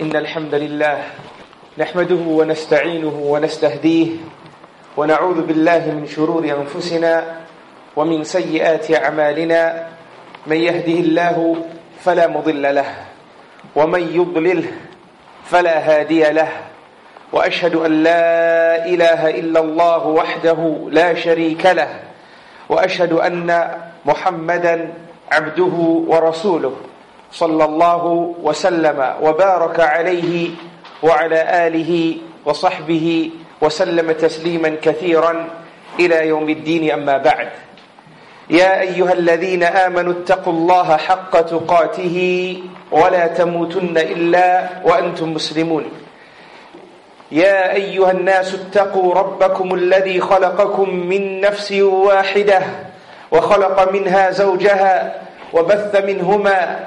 إن الحمد لله نحمده ونستعينه ونستهديه ونعوذ بالله من شرور أنفسنا ومن سيئات أعمالنا من يهده الله فلا مضل له ومن يضلله فلا هادي له وأشهد أن لا إله إلا الله وحده لا شريك له وأشهد أن محمدا عبده ورسوله صلى الله وسلم وبارك عليه وعلى آله وصحبه وسلم تسليما كثيرا إلى يوم الدين. أما بعد يا أيها الذين آمنوا اتقوا الله حق تقاته ولا تموتن إلا وأنتم مسلمون. يا أيها الناس اتقوا ربكم الذي خلقكم من نفس واحدة وخلق منها زوجها وبث منهما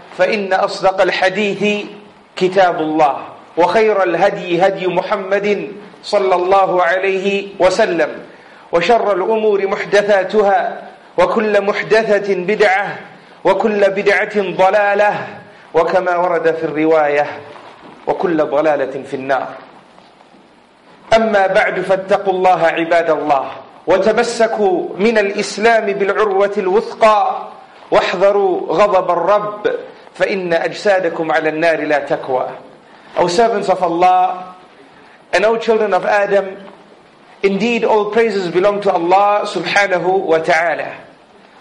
فإن أصدق الحديث كتاب الله وخير الهدي هدي محمد صلى الله عليه وسلم وشر الأمور محدثاتها وكل محدثة بدعة وكل بدعة ضلالة وكما ورد في الرواية وكل ضلالة في النار. أما بعد فاتقوا الله عباد الله وتمسكوا من الإسلام بالعروة الوثقى واحذروا غضب الرب فإن أجسادكم على النار لا تكوى O servants of Allah and O children of Adam Indeed all praises belong to Allah subhanahu wa ta'ala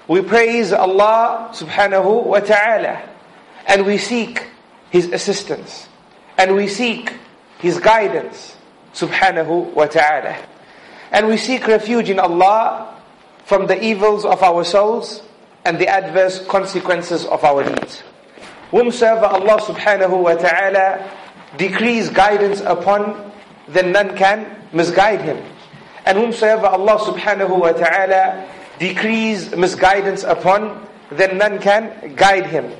We praise Allah subhanahu wa ta'ala and we seek His assistance and we seek His guidance subhanahu wa ta'ala and we seek refuge in Allah from the evils of our souls and the adverse consequences of our deeds. Whomsoever Allah subhanahu wa ta'ala decrees guidance upon, then none can misguide him. And whomsoever Allah subhanahu wa ta'ala decrees misguidance upon, then none can guide him.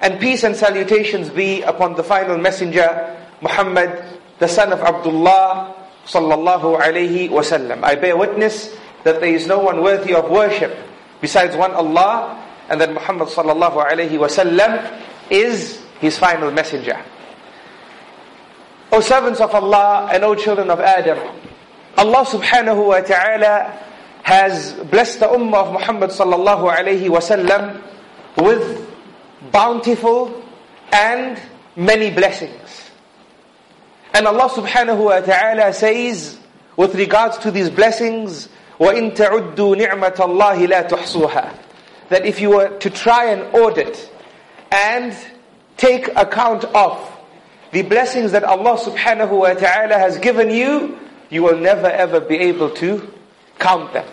And peace and salutations be upon the final messenger, Muhammad, the son of Abdullah, sallallahu alayhi wasallam. I bear witness that there is no one worthy of worship besides one Allah, and that Muhammad sallallahu alayhi wasallam is his final messenger. O servants of Allah and O children of Adam, Allah subhanahu wa ta'ala has blessed the ummah of Muhammad sallallahu alayhi wasallam with bountiful and many blessings. And Allah subhanahu wa ta'ala says with regards to these blessings, وَإِن تَعُدُّوا نِعْمَةَ اللَّهِ لَا تُحْصُوهَا that if you were to try and audit and take account of the blessings that Allah subhanahu wa ta'ala has given you, you will never ever be able to count them.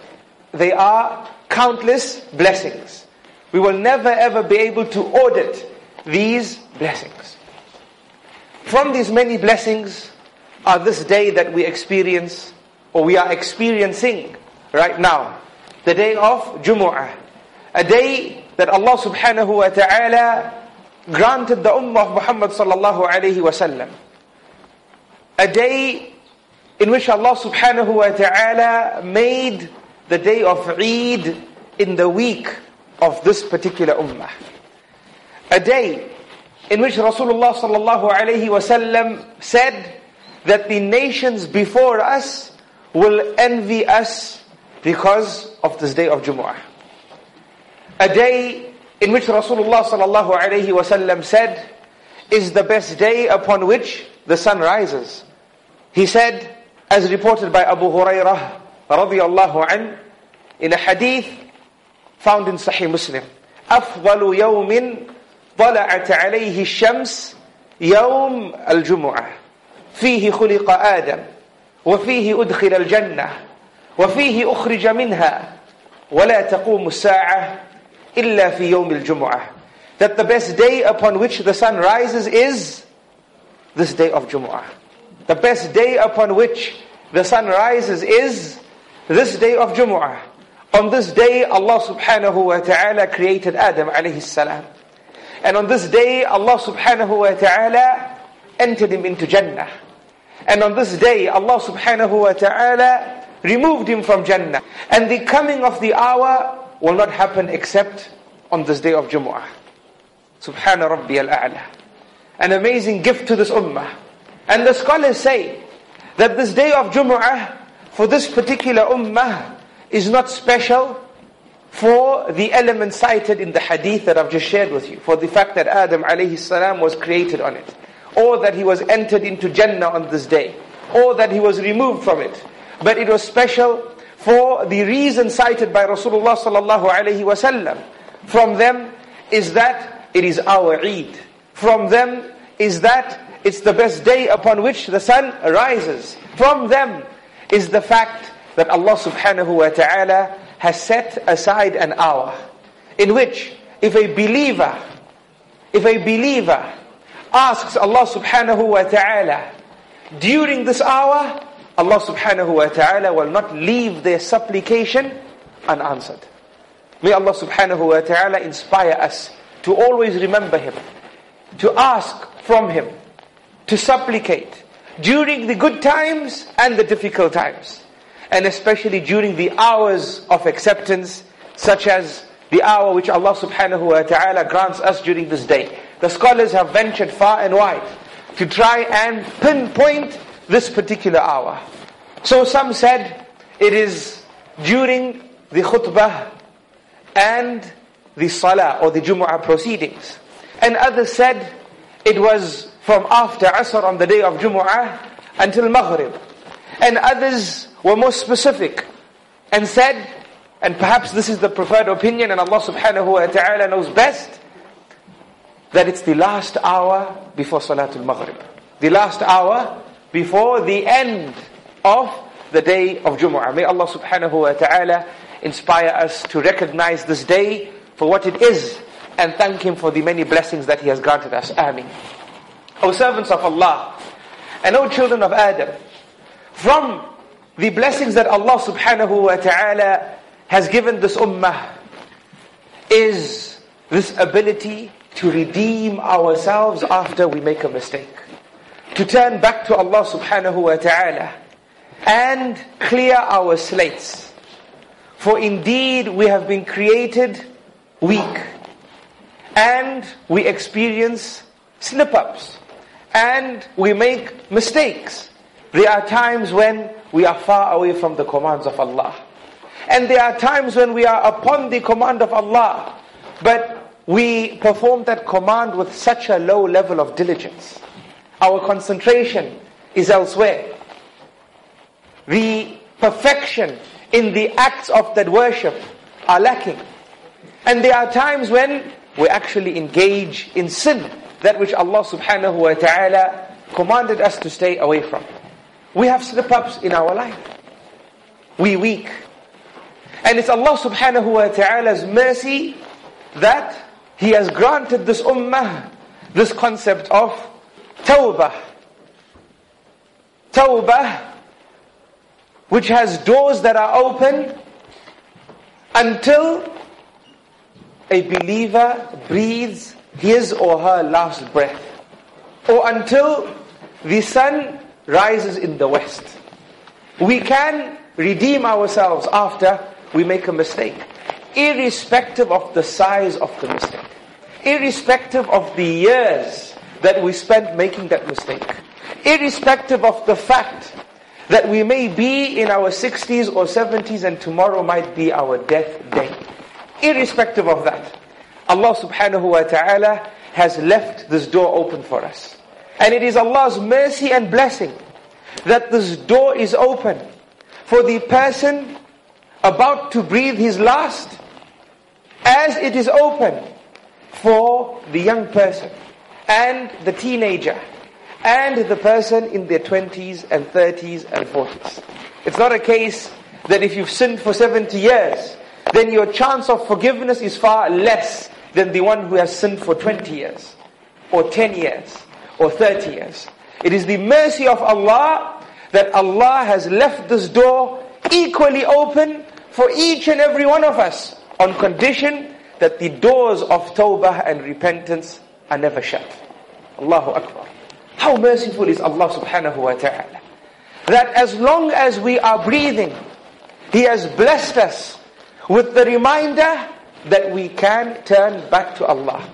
They are countless blessings. We will never ever be able to audit these blessings. From these many blessings are this day that we experience, or we are experiencing right now. The day of Jumu'ah. A day that Allah subhanahu wa ta'ala granted the ummah of Muhammad sallallahu alayhi wa sallam. A day in which Allah subhanahu wa ta'ala made the day of Eid in the week of this particular ummah. A day in which Rasulullah sallallahu alayhi wa said that the nations before us will envy us because of this day of Jumu'ah A day in which Rasulullah sallallahu alayhi wa sallam said is the best day upon which the sun rises. He said, as reported by Abu Hurairah radiyallahu an, in a hadith found in Sahih Muslim, أفضل يوم طلعت عليه الشمس يوم الجمعة فيه خلق آدم وفيه أدخل الجنة وفيه أخرج منها ولا تقوم الساعة إلا في يوم الجمعة That the best day upon which the sun rises is this day of Jumu'ah. the best day upon which the sun rises is this day of Jumu'ah. On this day, Allah subhanahu wa ta'ala created Adam alayhi salam. And on this day, Allah subhanahu wa ta'ala entered him into Jannah. And on this day, Allah subhanahu wa ta'ala removed him from Jannah. And the coming of the hour will not happen except on this day of Jumu'ah. Subhana Rabbi al-A'la. An amazing gift to this ummah. And the scholars say that this day of Jumu'ah for this particular ummah is not special for the element cited in the hadith that I've just shared with you. For the fact that Adam alayhi salam was created on it. Or that he was entered into Jannah on this day. Or that he was removed from it. But it was special for the reason cited by Rasulullah sallallahu alayhi wasallam. From them is that it is our Eid. From them is that it's the best day upon which the sun rises. From them is the fact that Allah subhanahu wa ta'ala has set aside an hour in which if a believer, if a believer asks Allah subhanahu wa ta'ala during this hour, Allah subhanahu wa ta'ala will not leave their supplication unanswered. May Allah subhanahu wa ta'ala inspire us to always remember Him, to ask from Him, to supplicate during the good times and the difficult times. And especially during the hours of acceptance, such as the hour which Allah subhanahu wa ta'ala grants us during this day. The scholars have ventured far and wide to try and pinpoint this particular hour. So some said it is during the khutbah and the salah or the Jumu'ah proceedings. And others said it was from after Asr on the day of Jumu'ah until Maghrib. And others were more specific and said, and perhaps this is the preferred opinion and Allah subhanahu wa ta'ala knows best, that it's the last hour before Salatul Maghrib. The last hour before the end of the day of Jumu'ah. May Allah subhanahu wa ta'ala inspire us to recognize this day for what it is and thank Him for the many blessings that He has granted us. Ameen. O servants of Allah, and O children of Adam, from the blessings that Allah subhanahu wa ta'ala has given this ummah is this ability to redeem ourselves after we make a mistake. To turn back to Allah subhanahu wa ta'ala and clear our slates. For indeed we have been created weak and we experience slip-ups and we make mistakes. There are times when we are far away from the commands of Allah. And there are times when we are upon the command of Allah, but we perform that command with such a low level of diligence. Our concentration is elsewhere. The perfection in the acts of that worship are lacking. And there are times when we actually engage in sin, that which Allah subhanahu wa ta'ala commanded us to stay away from. We have slip-ups in our life. We weak. And it's Allah subhanahu wa ta'ala's mercy that He has granted this ummah this concept of tawbah. Tawbah, which has doors that are open until a believer breathes his or her last breath. Or until the sun rises in the west. We can redeem ourselves after we make a mistake, irrespective of the size of the mistake, irrespective of the years that we spent making that mistake, irrespective of the fact that we may be in our 60s or 70s and tomorrow might be our death day. Irrespective of that, Allah subhanahu wa ta'ala has left this door open for us. And it is Allah's mercy and blessing that this door is open for the person about to breathe his last as it is open for the young person and the teenager and the person in their 20s and 30s and 40s. It's not a case that if you've sinned for 70 years, then your chance of forgiveness is far less than the one who has sinned for 20 years, or 10 years, or 30 years. It is the mercy of Allah that Allah has left this door equally open for each and every one of us on condition that the doors of tawbah and repentance are never shut. Allahu Akbar. How merciful is Allah subhanahu wa ta'ala. That as long as we are breathing, He has blessed us with the reminder that we can turn back to Allah.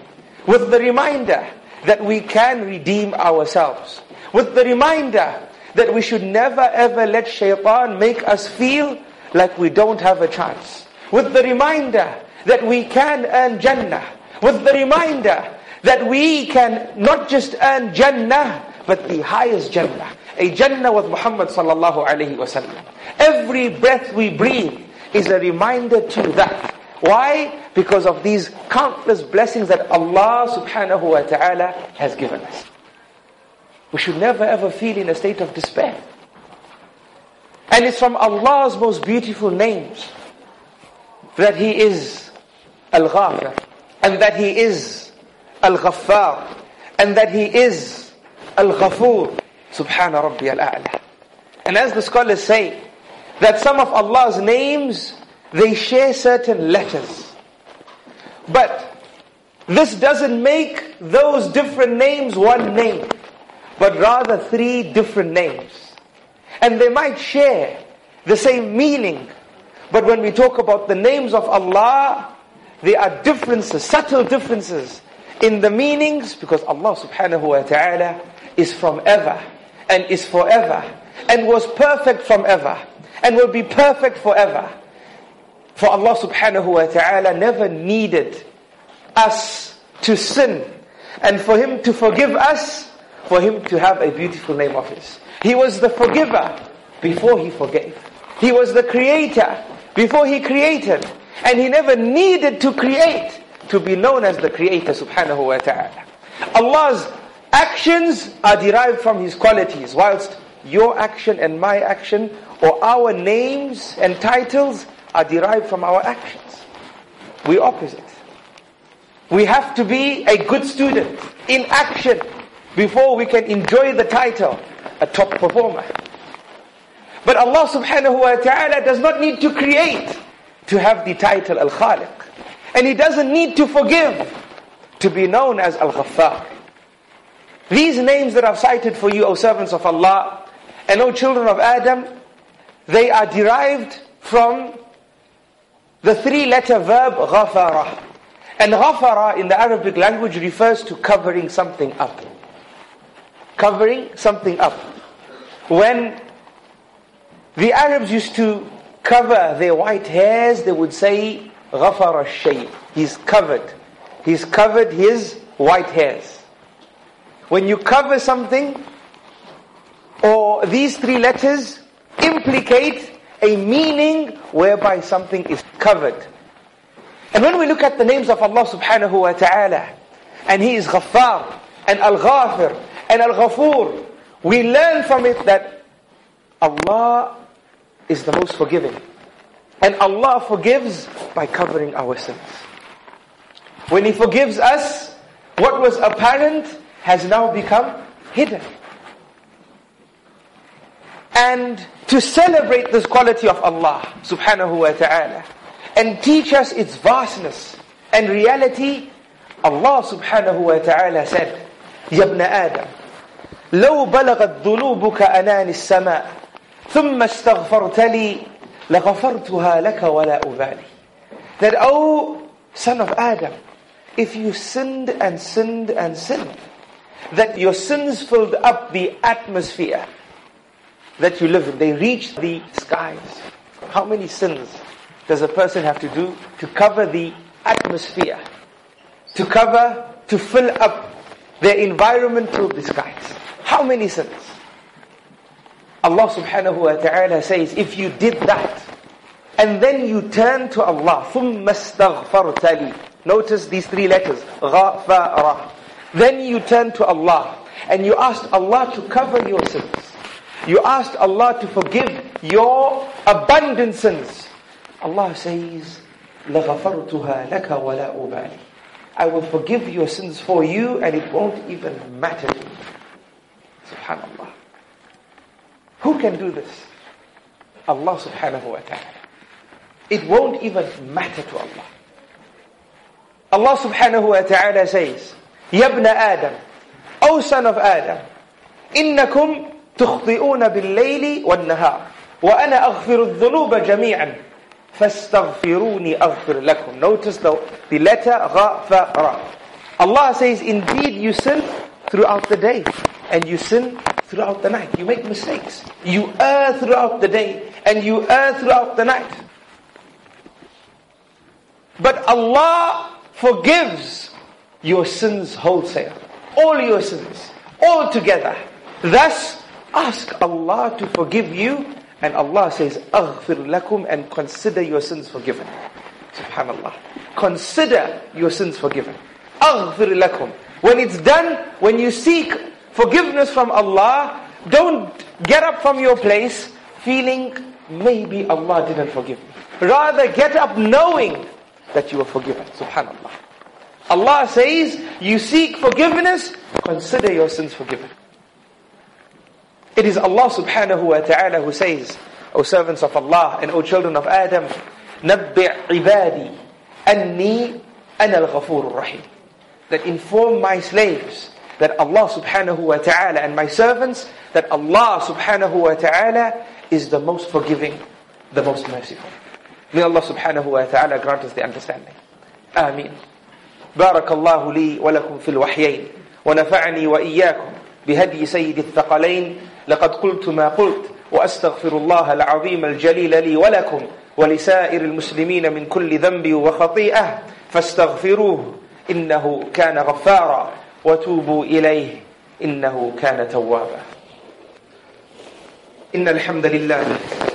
With the reminder that we can redeem ourselves. With the reminder that we should never ever let shaitan make us feel like we don't have a chance. With the reminder that we can earn Jannah. With the reminder that we can not just earn Jannah, but the highest Jannah. A Jannah with Muhammad sallallahu alayhi wasallam. Every breath we breathe is a reminder to that. Why? Because of these countless blessings that Allah subhanahu wa ta'ala has given us. We should never ever feel in a state of despair. And it's from Allah's most beautiful names that He is Al-Ghafir and that He is Al-Ghaffar and that He is Al-Ghafur Subhana Rabbi Al-A'la. And as the scholars say, that some of Allah's names, they share certain letters. But this doesn't make those different names one name, but rather three different names. And they might share the same meaning, but when we talk about the names of Allah, there are differences, subtle differences in the meanings because Allah subhanahu wa ta'ala is from ever and is forever and was perfect from ever and will be perfect forever. For Allah subhanahu wa ta'ala never needed us to sin and for Him to forgive us, for Him to have a beautiful name of His. He was the forgiver before He forgave. He was the creator before He created. And He never needed to create to be known as the creator subhanahu wa ta'ala. Allah's actions are derived from His qualities, whilst your action and my action or our names and titles are derived from our actions. We opposite. We have to be a good student in action before we can enjoy the title, a top performer. But Allah subhanahu wa ta'ala does not need to create to have the title Al-Khaliq. And He doesn't need to forgive to be known as Al-Ghaffar. These names that I've cited for you, O servants of Allah, and O children of Adam, they are derived from the three-letter verb ghafara. And ghafara in the Arabic language refers to covering something up. Covering something up. When the Arabs used to cover their white hairs, they would say ghafara shay. He's covered. He's covered his white hairs. When you cover something, or these three letters implicate a meaning whereby something is covered. And when we look at the names of Allah subhanahu wa ta'ala, and He is Ghaffar, and Al-Ghafir, and Al-Ghafur, we learn from it that Allah is the most forgiving. And Allah forgives by covering our sins. When He forgives us, what was apparent has now become hidden. And to celebrate this quality of Allah subhanahu wa ta'ala and teach us its vastness and reality, Allah subhanahu wa ta'ala said, يا ابن آدم لو بلغت ذنوبك أنان السماء ثم استغفرت لي لغفرتها لك ولا أبالي That, oh son of Adam, if you sinned and sinned and sinned, that your sins filled up the atmosphere, that you live in. They reach the skies. How many sins does a person have to do to cover the atmosphere? To cover, to fill up their environment through the skies. How many sins? Allah subhanahu wa ta'ala says, if you did that, and then you turn to Allah, ثُمَّ اسْتَغْفَرْتَ لِي Notice these three letters, غَفَرَ Then you turn to Allah, and you ask Allah to cover your sins. You asked Allah to forgive your abundant sins. Allah says, لَغَفَرْتُهَا لَكَ وَلَا أُبَالِي I will forgive your sins for you and it won't even matter to me. Subhanallah. Who can do this? Allah subhanahu wa ta'ala. It won't even matter to Allah. Allah subhanahu wa ta'ala says, يَبْنَ آدَمْ O son of Adam, إِنَّكُمْ تُخْطِئُونَ بِاللَّيْلِ وَالنَّهَارِ وَأَنَا أَغْفِرُ الذُّنُوبَ جَمِيعًا فَاسْتَغْفِرُونِي أَغْفِرْ لَكُمْ Notice the, the letter غَفَرَ Allah says, indeed you sin throughout the day and you sin throughout the night. You make mistakes. You err throughout the day and you err throughout the night. But Allah forgives your sins wholesale. All your sins. All together. Thus, ask Allah to forgive you and Allah says, أغفر لكم and consider your sins forgiven. Subhanallah. Consider your sins forgiven. أغفر لكم. When it's done, when you seek forgiveness from Allah, don't get up from your place feeling maybe Allah didn't forgive me. Rather get up knowing that you are forgiven. Subhanallah. Allah says, you seek forgiveness, consider your sins forgiven. It is Allah subhanahu wa ta'ala who says, O servants of Allah and O children of Adam, نَبِّعْ عِبَادِي أَنِّي أَنَا الْغَفُورُ الرَّحِيمُ That inform my slaves that Allah subhanahu wa ta'ala and my servants, that Allah subhanahu wa ta'ala is the most forgiving, the most merciful. May Allah subhanahu wa ta'ala grant us the understanding. Ameen. بارك الله لي ولكم في الوحيين ونفعني وإياكم بهدي سيد الثقلين لقد قلت ما قلت وأستغفر الله العظيم الجليل لي ولكم ولسائر المسلمين من كل ذنب وخطيئة فاستغفروه إنه كان غفارا وتوبوا إليه إنه كان توابا. إن الحمد لله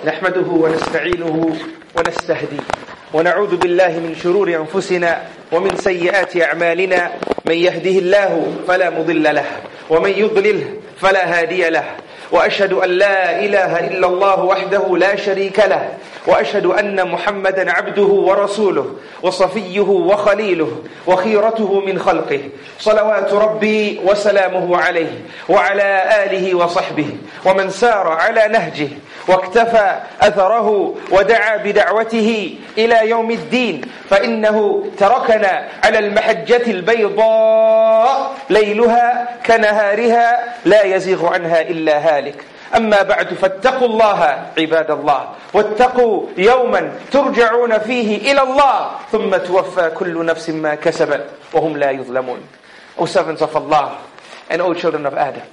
نحمده ونستعينه ونستهديه ونعوذ بالله من شرور أنفسنا ومن سيئات أعمالنا. من يهده الله فلا مضل له ومن يضلله فلا هادي له. وأشهد أن لا إله إلا الله وحده لا شريك له. وأشهد أن محمدا عبده ورسوله وصفيه وخليله وخيرته من خلقه. صلوات ربي وسلامه عليه وعلى آله وصحبه. ومن سار على نهجه واكتفى أثره ودعا بدعوته إلى يوم الدين. فإنه تركنا على المحجة البيضاء ليلها كنهارها لا يزيغ عنها إلا هالك. أما بعد فاتقوا الله عباد الله واتقوا يوما ترجعون فيه إلى الله ثم توفى كل نفس ما كسبت وهم لا يظلمون O servants of Allah and O children of Adam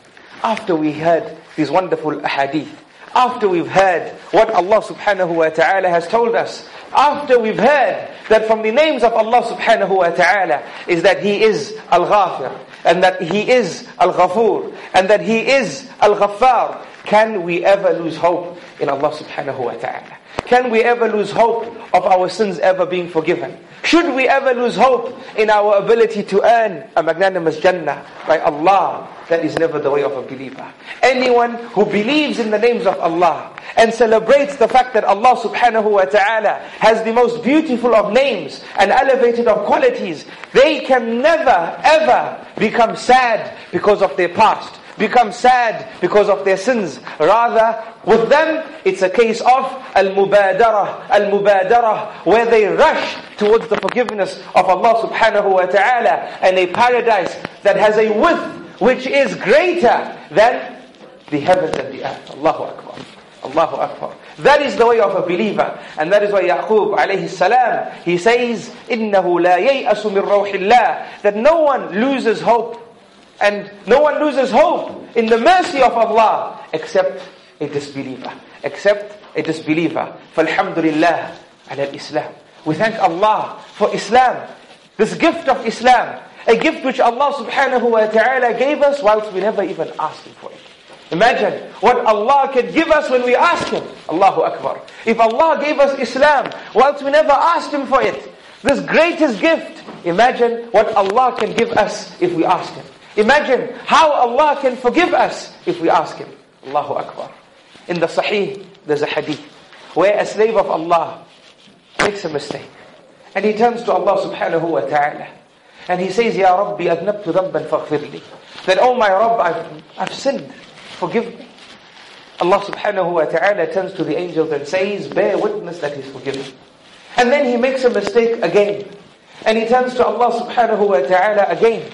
after we heard these wonderful ahadith after we've heard what Allah subhanahu wa ta'ala has told us, after we've heard that from the names of Allah subhanahu wa ta'ala is that He is Al-Ghafir, and that He is Al-Ghafur, and that He is Al-Ghaffar, can we ever lose hope in Allah subhanahu wa ta'ala? Can we ever lose hope of our sins ever being forgiven? Should we ever lose hope in our ability to earn a magnanimous Jannah by Allah? That is never the way of a believer. Anyone who believes in the names of Allah and celebrates the fact that Allah subhanahu wa ta'ala has the most beautiful of names and elevated of qualities, they can never ever become sad because of their past become sad because of their sins. Rather, with them, it's a case of al-mubadarah, al-mubadarah, where they rush towards the forgiveness of Allah subhanahu wa ta'ala and a paradise that has a width which is greater than the heavens and the earth. Allahu Akbar. Allahu Akbar. That is the way of a believer. And that is why Yaqub alayhi salam, he says, إِنَّهُ لَا يَيْأَسُ مِنْ رَوْحِ اللَّهِ That no one loses hope and no one loses hope in the mercy of Allah except a disbeliever. Except a disbeliever. فالحمدلله على الإسلام. We thank Allah for Islam. This gift of Islam. A gift which Allah subhanahu wa ta'ala gave us whilst we never even asked Him for it. Imagine what Allah can give us when we ask Him. Allahu Akbar. If Allah gave us Islam whilst we never asked Him for it, this greatest gift, imagine what Allah can give us if we ask Him. Imagine how Allah can forgive us if we ask Him. Allahu Akbar. In the Sahih, there's a hadith where a slave of Allah makes a mistake. And he turns to Allah subhanahu wa ta'ala. And he says, Ya Rabbi, adnabtu dhanban faghfir li. That, oh my Rabb, I've, I've sinned. forgive me. Allah subhanahu wa ta'ala turns to the angels and says, bear witness that he's forgiven. And then he makes a mistake again. And he turns to Allah subhanahu wa ta'ala again.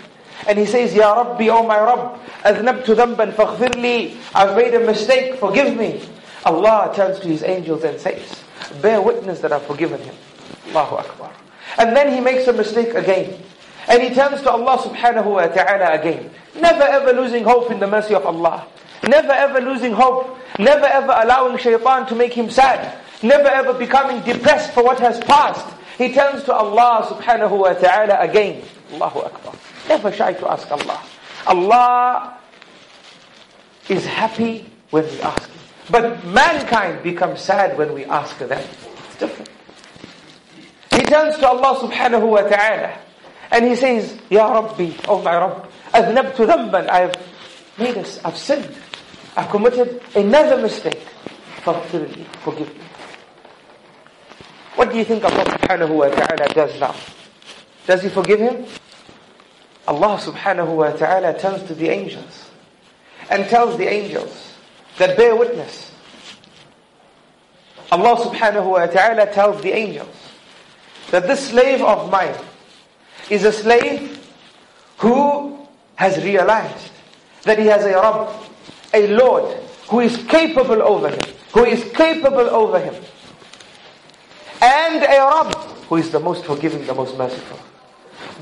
And he says, Ya Rabbi, O my Rabb, أذنبت ذنبا فاغفر لي. I've made a mistake, forgive me. Allah turns to his angels and says, bear witness that I've forgiven him. Allahu Akbar. And then he makes a mistake again. And he turns to Allah subhanahu wa ta'ala again. Never ever losing hope in the mercy of Allah. Never ever losing hope. Never ever allowing shaitan to make him sad. Never ever becoming depressed for what has passed. He turns to Allah subhanahu wa ta'ala again. Allahu Akbar. Never shy to ask Allah. Allah is happy when we ask Him. But mankind becomes sad when we ask them. It's different. He turns to Allah subhanahu wa ta'ala and he says, Ya Rabbi, oh my Rabb, أذنبت ذنبا, I've made us, I've sinned. I've committed another mistake. Forgive me, forgive me. What do you think Allah subhanahu wa ta'ala does now? Does he forgive him? Allah subhanahu wa ta'ala turns to the angels and tells the angels that bear witness. Allah subhanahu wa ta'ala tells the angels that this slave of mine is a slave who has realized that he has a Rabb, a Lord, who is capable over him, who is capable over him, and a Rabb, who is the most forgiving, the most merciful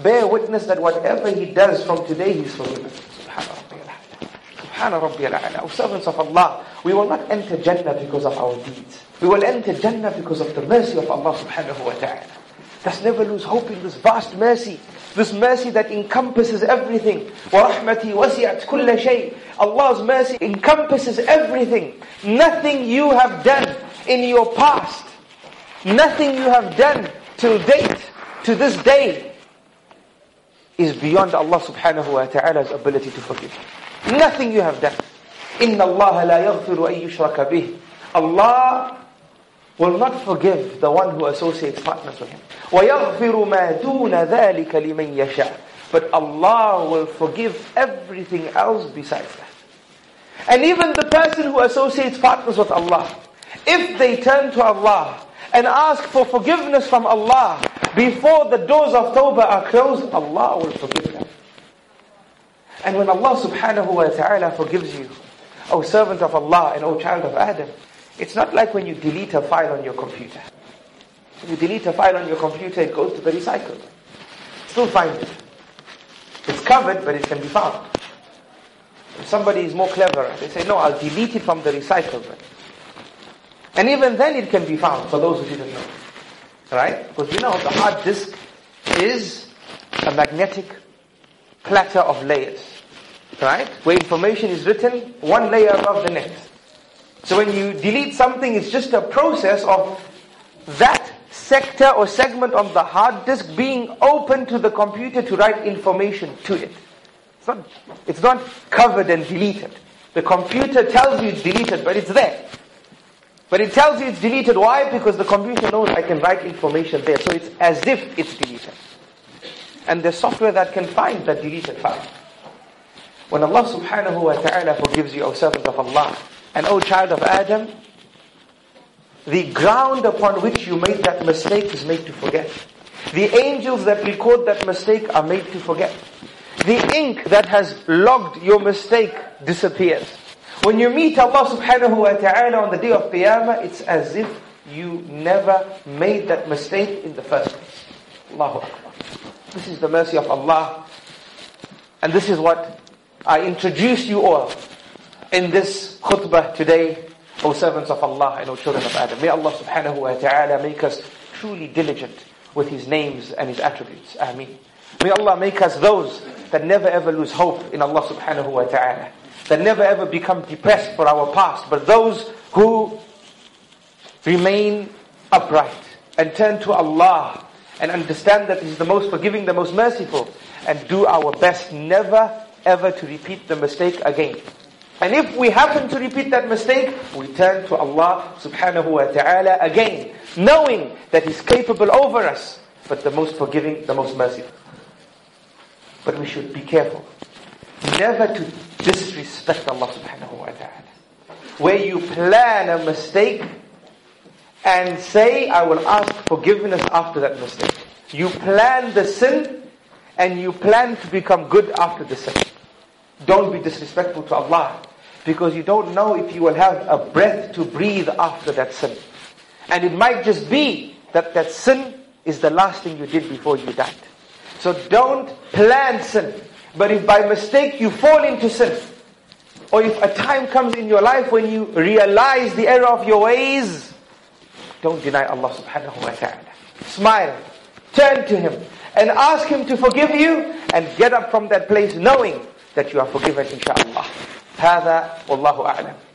Bear witness that whatever he does from today, he's forgiven. Subhana Rabbi al O servants of Allah, we will not enter Jannah because of our deeds. We will enter Jannah because of the mercy of Allah subhanahu wa ta'ala. Let's never lose hope in this vast mercy. This mercy that encompasses everything. وَرَحْمَتِي وَسِعَتْ كُلَّ شَيْءٍ Allah's mercy encompasses everything. Nothing you have done in your past, nothing you have done till date, to this day, is beyond Allah subhanahu wa ta'ala's ability to forgive. Nothing you have done. إِنَّ اللَّهَ لَا يَغْفِرُ أَن يُشْرَكَ بِهِ Allah will not forgive the one who associates partners with him. وَيَغْفِرُ مَا دُونَ ذَلِكَ لِمَنْ يَشَاءُ But Allah will forgive everything else besides that. And even the person who associates partners with Allah, if they turn to Allah and ask for forgiveness from Allah before the doors of Tawbah are closed, Allah will forgive them. And when Allah subhanahu wa ta'ala forgives you, O servant of Allah and O child of Adam, it's not like when you delete a file on your computer. When you delete a file on your computer, it goes to the recycle. Still find it. It's covered, but it can be found. If somebody is more clever, they say, no, I'll delete it from the recycle bin. And even then it can be found, for those who didn't know. Right? Because you know, the hard disk is a magnetic platter of layers. Right? Where information is written, one layer above the next. So when you delete something, it's just a process of that sector or segment of the hard disk being open to the computer to write information to it. It's not, it's not covered and deleted. The computer tells you it's deleted, but it's there. But it tells you it's deleted. Why? Because the computer knows I can write information there. So it's as if it's deleted. And there's software that can find that deleted file. When Allah subhanahu wa ta'ala forgives you, O servant of Allah, and O child of Adam, the ground upon which you made that mistake is made to forget. The angels that record that mistake are made to forget. The ink that has logged your mistake disappears. When you meet Allah subhanahu wa ta'ala on the day of Qiyamah, it's as if you never made that mistake in the first place. Allahu Akbar. This is the mercy of Allah. And this is what I introduce you all in this khutbah today, O servants of Allah and O children of Adam. May Allah subhanahu wa ta'ala make us truly diligent with His names and His attributes. Ameen. May Allah make us those that never ever lose hope in Allah subhanahu wa ta'ala. That never ever become depressed for our past, but those who remain upright and turn to Allah and understand that He is the most forgiving, the most merciful, and do our best never ever to repeat the mistake again. And if we happen to repeat that mistake, we turn to Allah subhanahu wa ta'ala again, knowing that He's capable over us, but the most forgiving, the most merciful. But we should be careful. Never to disrespect Allah subhanahu wa ta'ala. Where you plan a mistake and say, I will ask forgiveness after that mistake. You plan the sin and you plan to become good after the sin. Don't be disrespectful to Allah because you don't know if you will have a breath to breathe after that sin. And it might just be that that sin is the last thing you did before you died. So don't plan sin. But if by mistake you fall into sin, or if a time comes in your life when you realize the error of your ways, don't deny Allah subhanahu wa ta'ala. Smile. Turn to Him. And ask Him to forgive you and get up from that place knowing that you are forgiven inshaAllah. هذا والله أعلم